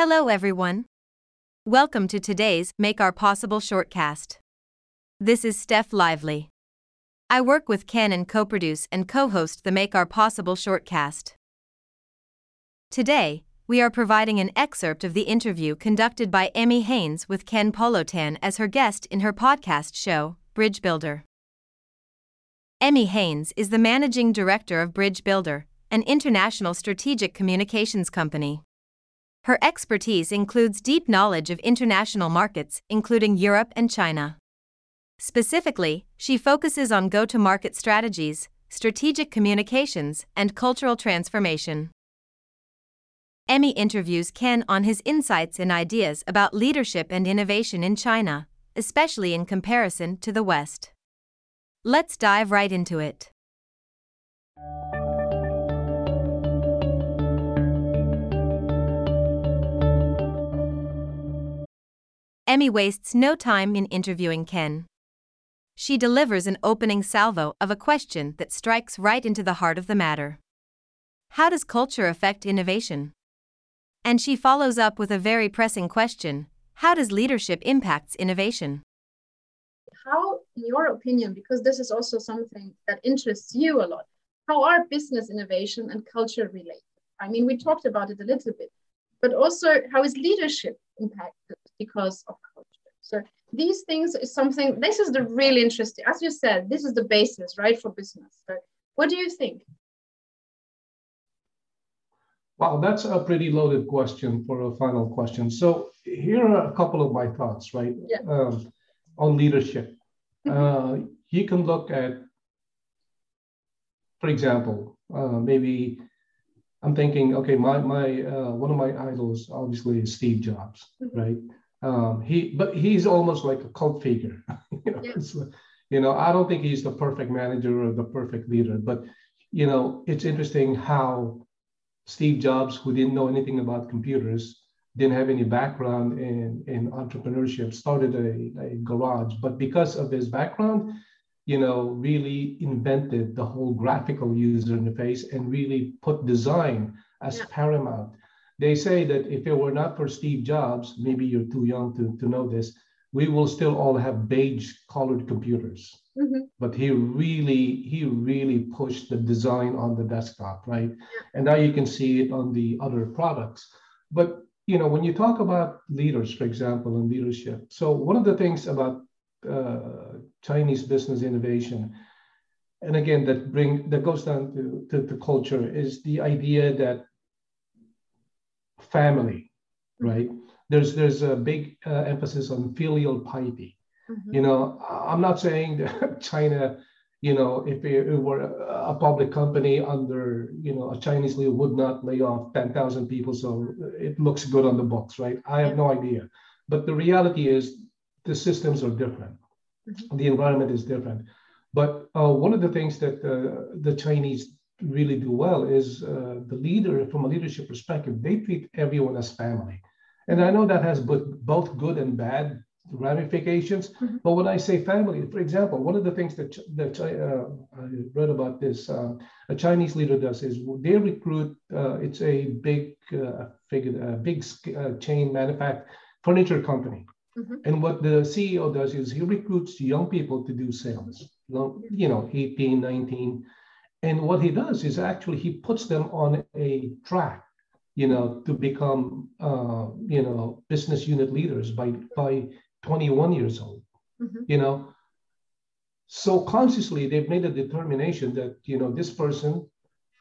Hello, everyone. Welcome to today's Make Our Possible shortcast. This is Steph Lively. I work with Ken and co produce and co host the Make Our Possible shortcast. Today, we are providing an excerpt of the interview conducted by Emi Hanes with Ken Polotan as her guest in her podcast show, Bridge Builder. Emi Hanes is the managing director of Bridge Builder, an international strategic communications company. Her expertise includes deep knowledge of international markets, including Europe and China. Specifically, she focuses on go to market strategies, strategic communications, and cultural transformation. Emi interviews Ken on his insights and ideas about leadership and innovation in China, especially in comparison to the West. Let's dive right into it. Emi wastes no time in interviewing Ken. She delivers an opening salvo of a question that strikes right into the heart of the matter. How does culture affect innovation? And she follows up with a very pressing question How does leadership impacts innovation? How, in your opinion, because this is also something that interests you a lot, how are business innovation and culture related? I mean, we talked about it a little bit, but also how is leadership impacted because of culture. So these things is something, this is the really interesting, as you said, this is the basis, right, for business. So what do you think? Wow, that's a pretty loaded question for a final question. So here are a couple of my thoughts, right, yeah. um, on leadership. Uh, you can look at, for example, uh, maybe I'm thinking, okay, my my uh, one of my idols obviously is Steve Jobs, mm-hmm. right? Um, he, but he's almost like a cult figure. you, know, yeah. you know, I don't think he's the perfect manager or the perfect leader, but you know, it's interesting how Steve Jobs, who didn't know anything about computers, didn't have any background in, in entrepreneurship, started a, a garage. But because of his background, you know, really invented the whole graphical user interface and really put design as yeah. paramount. They say that if it were not for Steve Jobs, maybe you're too young to, to know this, we will still all have beige colored computers. Mm-hmm. But he really, he really pushed the design on the desktop, right? Yeah. And now you can see it on the other products. But you know, when you talk about leaders, for example, and leadership, so one of the things about uh, Chinese business innovation, and again, that bring that goes down to, to, to culture, is the idea that family, right? There's there's a big uh, emphasis on filial piety. Mm-hmm. You know, I'm not saying that China, you know, if it, it, were a public company under, you know, a Chinese leader would not lay off 10,000 people, so it looks good on the books, right? I have no idea. But the reality is the systems are different. Mm-hmm. The environment is different. But uh, one of the things that uh, the Chinese really do well is uh, the leader, from a leadership perspective, they treat everyone as family. And I know that has both good and bad ramifications. Mm-hmm. But when I say family, for example, one of the things that, that uh, I read about this, uh, a Chinese leader does is they recruit, uh, it's a big, uh, figure, a big uh, chain manufacturer furniture company. Mm-hmm. And what the CEO does is he recruits young people to do sales, you know, 18, 19, and what he does is actually he puts them on a track, you know, to become, uh, you know, business unit leaders by by 21 years old. Mm-hmm. You know, so consciously they've made a determination that you know this person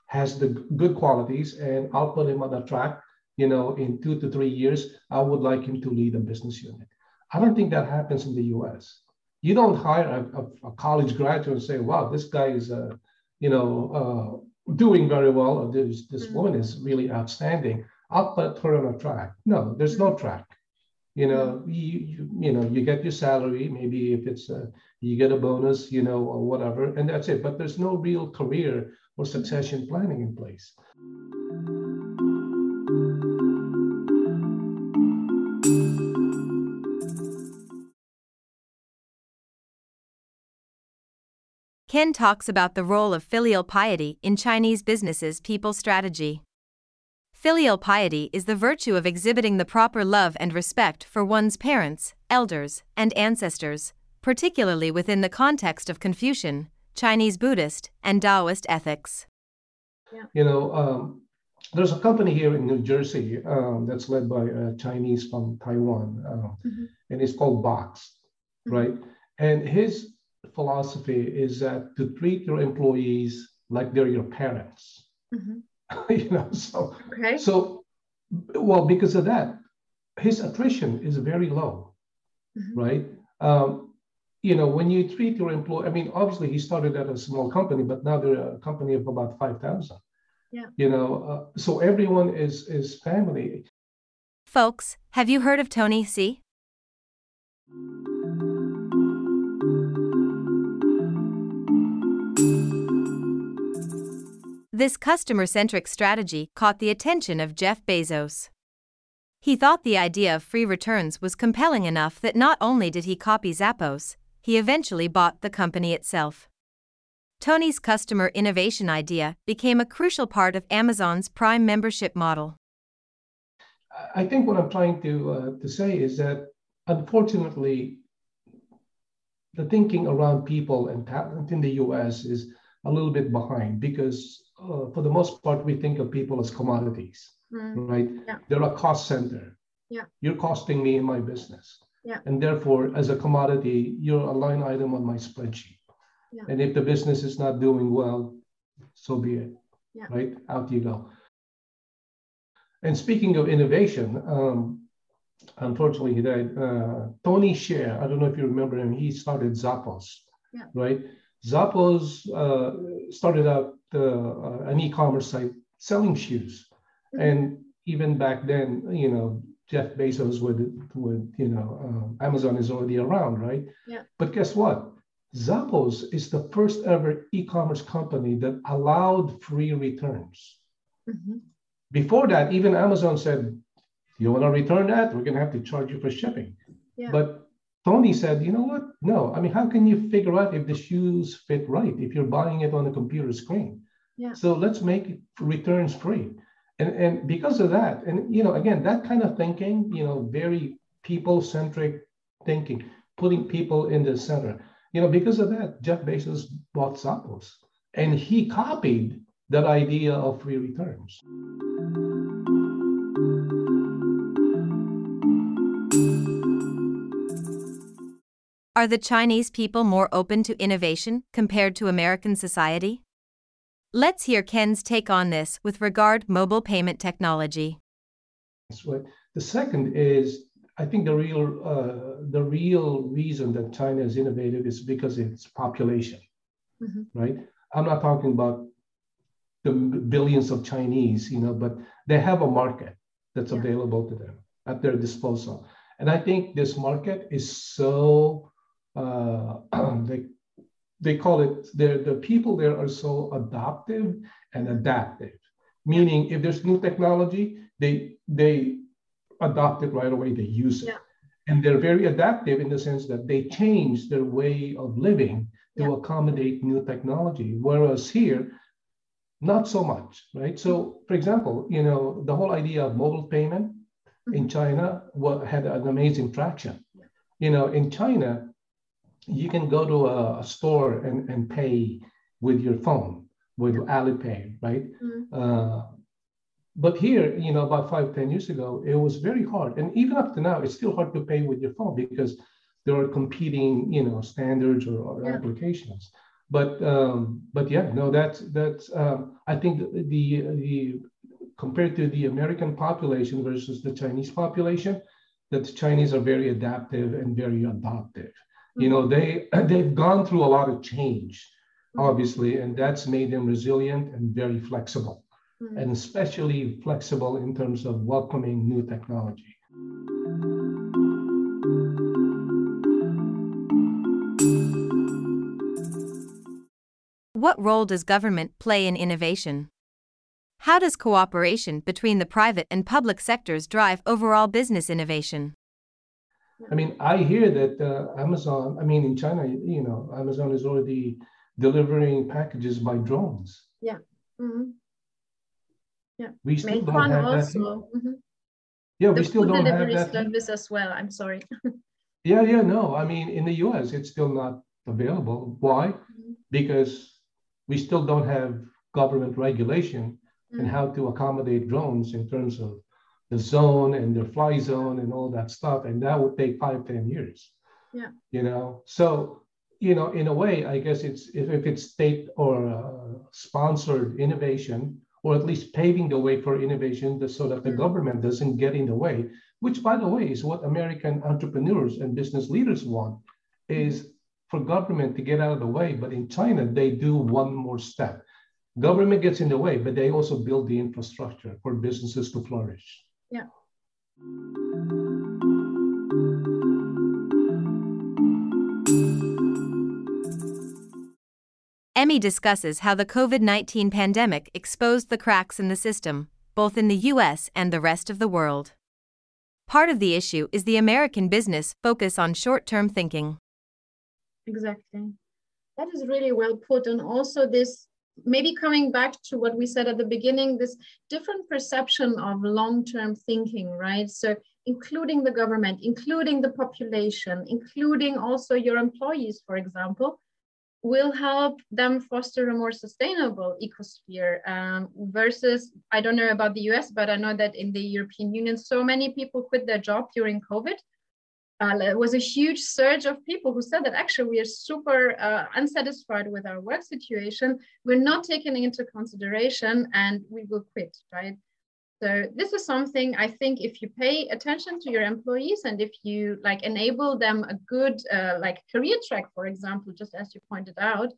has the good qualities, and I'll put him on a track. You know, in two to three years, I would like him to lead a business unit. I don't think that happens in the U.S. You don't hire a, a, a college graduate and say, "Wow, this guy is a you know, uh, doing very well, or this, this mm-hmm. woman is really outstanding. I'll put her on a track. No, there's no mm-hmm. track. You know, mm-hmm. you, you, you know, you get your salary, maybe if it's a, you get a bonus, you know, or whatever, and that's it. But there's no real career or succession planning in place. Ken talks about the role of filial piety in Chinese businesses' people strategy. Filial piety is the virtue of exhibiting the proper love and respect for one's parents, elders, and ancestors, particularly within the context of Confucian, Chinese Buddhist, and Taoist ethics. Yeah. You know, um, there's a company here in New Jersey um, that's led by a Chinese from Taiwan, uh, mm-hmm. and it's called Box, mm-hmm. right? And his philosophy is that to treat your employees like they're your parents. Mm-hmm. you know, so okay. so well because of that, his attrition is very low, mm-hmm. right? Um, you know, when you treat your employee, I mean, obviously he started at a small company, but now they're a company of about five thousand. Yeah. You know, uh, so everyone is is family. Folks, have you heard of Tony Hsieh? This customer centric strategy caught the attention of Jeff Bezos. He thought the idea of free returns was compelling enough that not only did he copy Zappos, he eventually bought the company itself. Tony's customer innovation idea became a crucial part of Amazon's Prime membership model. I think what I'm trying to, uh, to say is that unfortunately, the thinking around people and talent in the US is a little bit behind because uh, for the most part, we think of people as commodities, mm. right? Yeah. They're a cost center. Yeah. You're costing me in my business. Yeah. And therefore, as a commodity, you're a line item on my spreadsheet. Yeah. And if the business is not doing well, so be it. Yeah. Right? Out you go. And speaking of innovation, um, unfortunately, he died. Uh, Tony Hsieh, I don't know if you remember him, he started Zappos, yeah. right? Zappos uh, started out uh, an e-commerce site selling shoes, mm-hmm. and even back then, you know, Jeff Bezos would would you know um, Amazon is already around, right? Yeah. But guess what? Zappos is the first ever e-commerce company that allowed free returns. Mm-hmm. Before that, even Amazon said, "You want to return that? We're going to have to charge you for shipping." Yeah. But Tony said, you know what? No, I mean, how can you figure out if the shoes fit right if you're buying it on a computer screen? Yeah. So let's make it returns free. And, and because of that, and you know, again, that kind of thinking, you know, very people-centric thinking, putting people in the center. You know, because of that, Jeff Bezos bought Zappos, and he copied that idea of free returns. Are the Chinese people more open to innovation compared to American society? Let's hear Ken's take on this with regard mobile payment technology. The second is, I think the real uh, the real reason that China is innovative is because of its population, mm-hmm. right? I'm not talking about the billions of Chinese, you know, but they have a market that's yeah. available to them at their disposal, and I think this market is so they they call it the the people there are so adaptive and adaptive meaning if there's new technology they they adopt it right away they use it yeah. and they're very adaptive in the sense that they change their way of living to yeah. accommodate new technology whereas here not so much right so for example you know the whole idea of mobile payment mm-hmm. in china had an amazing traction you know in china you can go to a, a store and, and pay with your phone with Alipay, right? Mm-hmm. Uh, but here, you know, about five, ten years ago, it was very hard. And even up to now, it's still hard to pay with your phone because there are competing, you know, standards or, or yeah. applications. But um, but yeah, no, that's that's um, I think the, the the compared to the American population versus the Chinese population, that the Chinese are very adaptive and very adoptive you know they they've gone through a lot of change obviously and that's made them resilient and very flexible mm-hmm. and especially flexible in terms of welcoming new technology. What role does government play in innovation? How does cooperation between the private and public sectors drive overall business innovation I mean, I hear that uh, Amazon, I mean, in China, you know, Amazon is already delivering packages by drones. Yeah. Mm-hmm. Yeah. We still don't have also. that. Mm-hmm. Yeah, the we still don't have that. service as well. I'm sorry. yeah, yeah, no. I mean, in the US, it's still not available. Why? Mm-hmm. Because we still don't have government regulation mm-hmm. and how to accommodate drones in terms of the zone and the fly zone and all that stuff. And that would take five, ten years. Yeah. You know, so you know, in a way, I guess it's if, if it's state or uh, sponsored innovation, or at least paving the way for innovation so that the mm-hmm. government doesn't get in the way, which by the way is what American entrepreneurs and business leaders want, is for government to get out of the way. But in China, they do one more step. Government gets in the way, but they also build the infrastructure for businesses to flourish. Yeah. Emi discusses how the COVID 19 pandemic exposed the cracks in the system, both in the US and the rest of the world. Part of the issue is the American business focus on short term thinking. Exactly. That is really well put. And also, this maybe coming back to what we said at the beginning, this different perception of long term thinking, right? So, including the government, including the population, including also your employees, for example, will help them foster a more sustainable ecosphere um, versus i don't know about the us but i know that in the european union so many people quit their job during covid uh, there was a huge surge of people who said that actually we are super uh, unsatisfied with our work situation. We're not taking into consideration and we will quit, right? So this is something I think if you pay attention to your employees and if you like enable them a good uh, like career track, for example, just as you pointed out,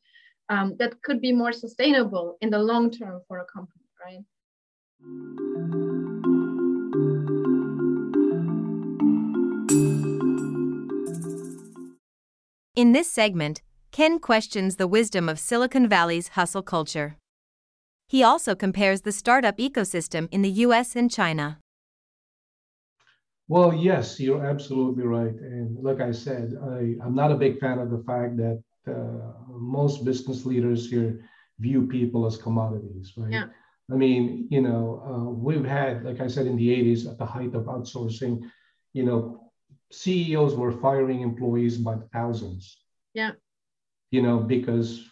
um, that could be more sustainable in the long term for a company, right? In this segment, Ken questions the wisdom of Silicon Valley's hustle culture. He also compares the startup ecosystem in the US and China. Well, yes, you're absolutely right. And like I said, I, am not a big fan of the fact that uh, most business leaders here view people as commodities, right? Yeah. I mean, you know, uh, we've had, like I said, in the 80s, at the height of outsourcing, you know, CEOs were firing employees by thousands. Yeah. You know, because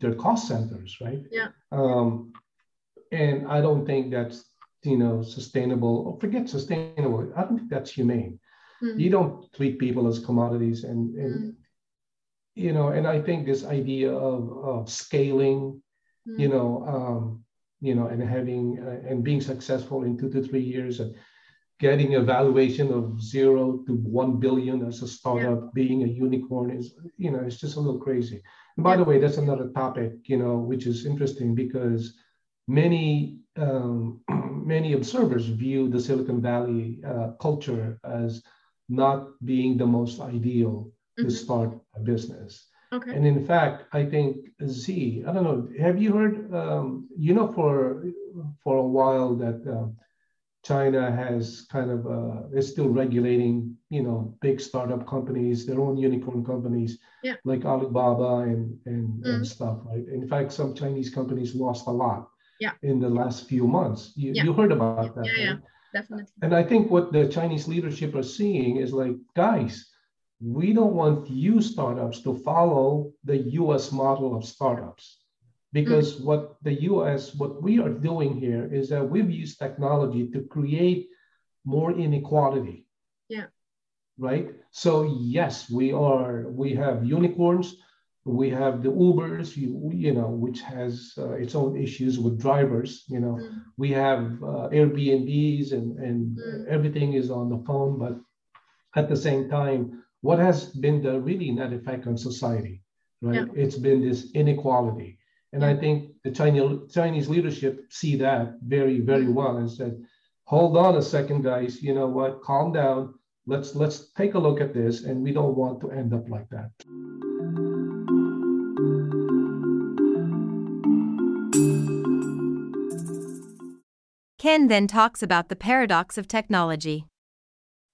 they're cost centers, right? Yeah. Um, and I don't think that's you know sustainable. Or forget sustainable. I don't think that's humane. Mm-hmm. You don't treat people as commodities, and, and mm-hmm. you know, and I think this idea of, of scaling, mm-hmm. you know, um, you know, and having uh, and being successful in two to three years and getting a valuation of zero to one billion as a startup, yeah. being a unicorn is, you know, it's just a little crazy. And by yeah. the way, that's another topic, you know, which is interesting because many um, many observers view the Silicon Valley uh, culture as not being the most ideal mm-hmm. to start a business. Okay. And in fact, I think Z, I don't know, have you heard, um, you know, for for a while that uh, China has kind of uh, is still regulating, you know, big startup companies, their own unicorn companies, yeah. like Alibaba and and, mm. and, stuff. Right. In fact, some Chinese companies lost a lot. Yeah. In the last few months, you, yeah. you heard about that. Yeah, right? yeah, definitely. And I think what the Chinese leadership are seeing is like, guys, we don't want you startups to follow the U.S. model of startups because mm-hmm. what the US, what we are doing here is that we've used technology to create more inequality. Yeah. Right. So yes, we are. We have unicorns. We have the Ubers, you, you know, which has uh, its own issues with drivers. You know, mm. we have uh, Airbnbs and and mm. everything is on the phone. But at the same time, what has been the really net effect on society? Right. Yeah. It's been this inequality and I think the Chinese, Chinese leadership see that very, very mm-hmm. well and said, hold on a second, guys, you know what, calm down. Let's let's take a look at this. And we don't want to end up like that. Ken then talks about the paradox of technology,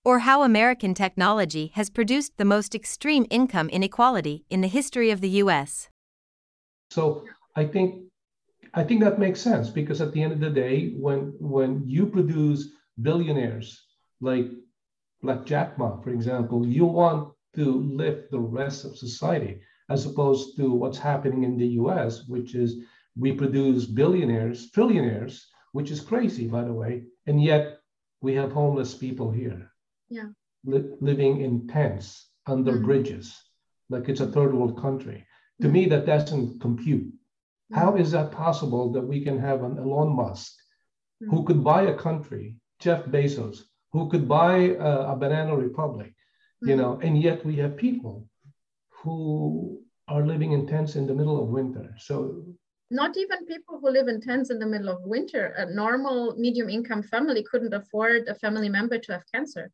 or how American technology has produced the most extreme income inequality in the history of the US. So I think I think that makes sense because at the end of the day, when when you produce billionaires like like Jack Ma, for example, you want to lift the rest of society as opposed to what's happening in the US, which is we produce billionaires, trillionaires, which is crazy, by the way, and yet we have homeless people here. Yeah. Li- living in tents under mm-hmm. bridges, like it's a third world country. To mm-hmm. me, that doesn't compute. Mm-hmm. How is that possible that we can have an Elon Musk who mm-hmm. could buy a country, Jeff Bezos, who could buy a, a banana republic, you know, mm-hmm. and yet we have people who are living in tents in the middle of winter. So not even people who live in tents in the middle of winter, a normal medium income family couldn't afford a family member to have cancer.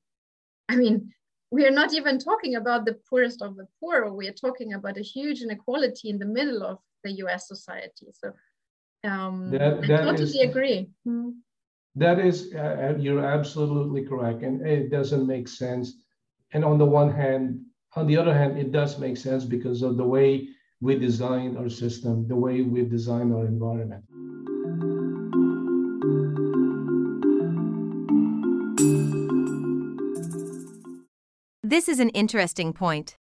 I mean, we are not even talking about the poorest of the poor. We are talking about a huge inequality in the middle of the US society. So um, that, that I totally is, agree. Hmm. That is, uh, uh, you're absolutely correct. And it doesn't make sense. And on the one hand, on the other hand, it does make sense because of the way we design our system, the way we design our environment. This is an interesting point.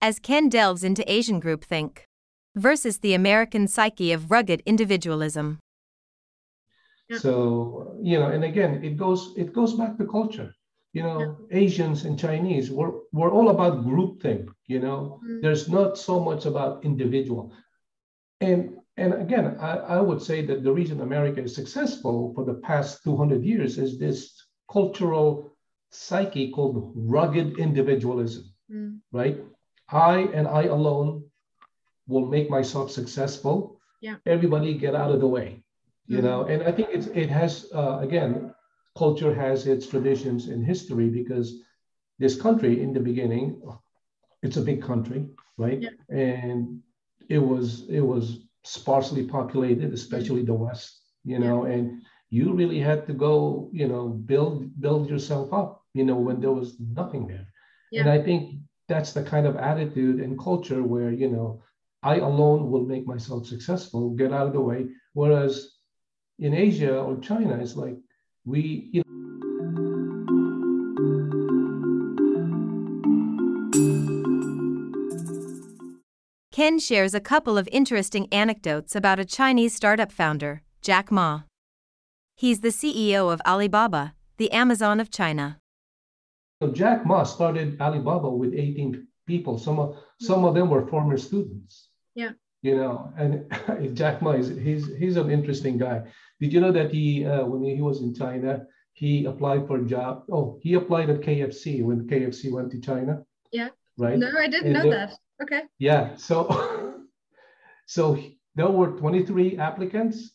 As Ken delves into Asian groupthink versus the American psyche of rugged individualism. So, you know, and again, it goes it goes back to culture you know, yeah. Asians and Chinese, we're, we're all about groupthink, you know, mm-hmm. there's not so much about individual. And, and again, I, I would say that the reason America is successful for the past 200 years is this cultural psyche called rugged individualism, mm. right? I and I alone will make myself successful. Yeah. Everybody get out of the way, you mm-hmm. know. And I think it's it has uh, again culture has its traditions and history because this country in the beginning, it's a big country, right? Yeah. And it was it was sparsely populated, especially the West, you know, yeah. and you really had to go, you know, build build yourself up, you know, when there was nothing there. Yeah. And I think that's the kind of attitude and culture where, you know, I alone will make myself successful, get out of the way. Whereas in Asia or China, it's like we you know, Ken shares a couple of interesting anecdotes about a Chinese startup founder, Jack Ma. He's the CEO of Alibaba, the Amazon of China. So Jack Ma started Alibaba with 18 people. Some of some of them were former students. Yeah. You know, and Jack Ma is he's he's an interesting guy. Did you know that he, uh, when he was in China, he applied for a job? Oh, he applied at KFC when KFC went to China. Yeah. Right. No, I didn't and know that. Okay. Yeah. So, so there were 23 applicants.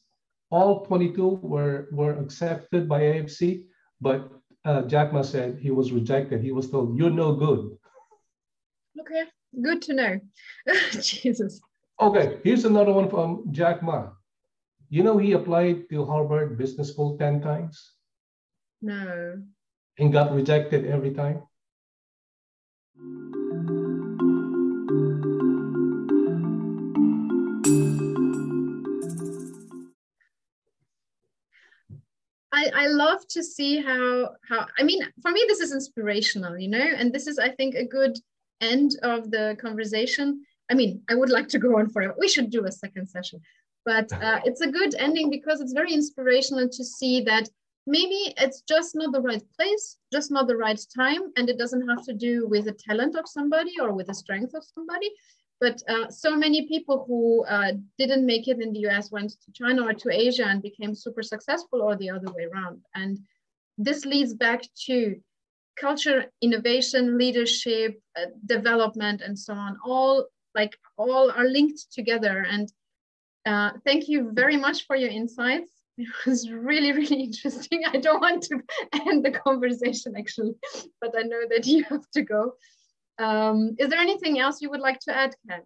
All 22 were were accepted by AFC, but uh, Jack Ma said he was rejected. He was told, "You're no good." Okay, good to know. Jesus. Okay, here's another one from Jack Ma. You know, he applied to Harvard Business School 10 times. No. And got rejected every time. I, I love to see how how I mean for me this is inspirational you know and this is I think a good end of the conversation. I mean I would like to go on forever. We should do a second session. But uh, it's a good ending because it's very inspirational to see that maybe it's just not the right place, just not the right time, and it doesn't have to do with the talent of somebody or with the strength of somebody. But uh, so many people who uh, didn't make it in the US went to China or to Asia and became super successful, or the other way around. And this leads back to culture, innovation, leadership, uh, development, and so on. All like all are linked together. And uh, thank you very much for your insights. It was really, really interesting. I don't want to end the conversation actually, but I know that you have to go. Um, is there anything else you would like to add, Ken?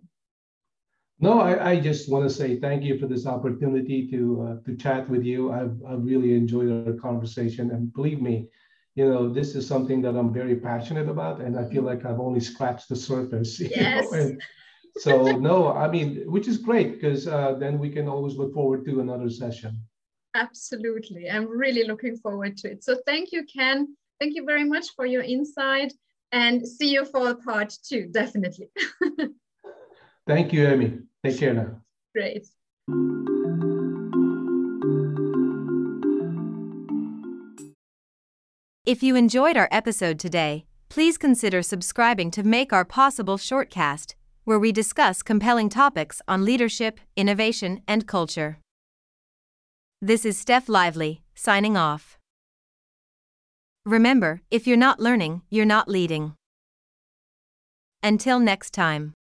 No, I, I just want to say thank you for this opportunity to uh, to chat with you. I've, I've really enjoyed our conversation, and believe me, you know this is something that I'm very passionate about, and I feel like I've only scratched the surface. Yes. And, so no, I mean, which is great because uh, then we can always look forward to another session. Absolutely. I'm really looking forward to it. So thank you, Ken. Thank you very much for your insight and see you for part two, definitely. thank you, Amy. Take care now. Great. If you enjoyed our episode today, please consider subscribing to Make Our Possible Shortcast, where we discuss compelling topics on leadership, innovation, and culture. This is Steph Lively, signing off. Remember, if you're not learning, you're not leading. Until next time.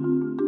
Thank you.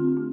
You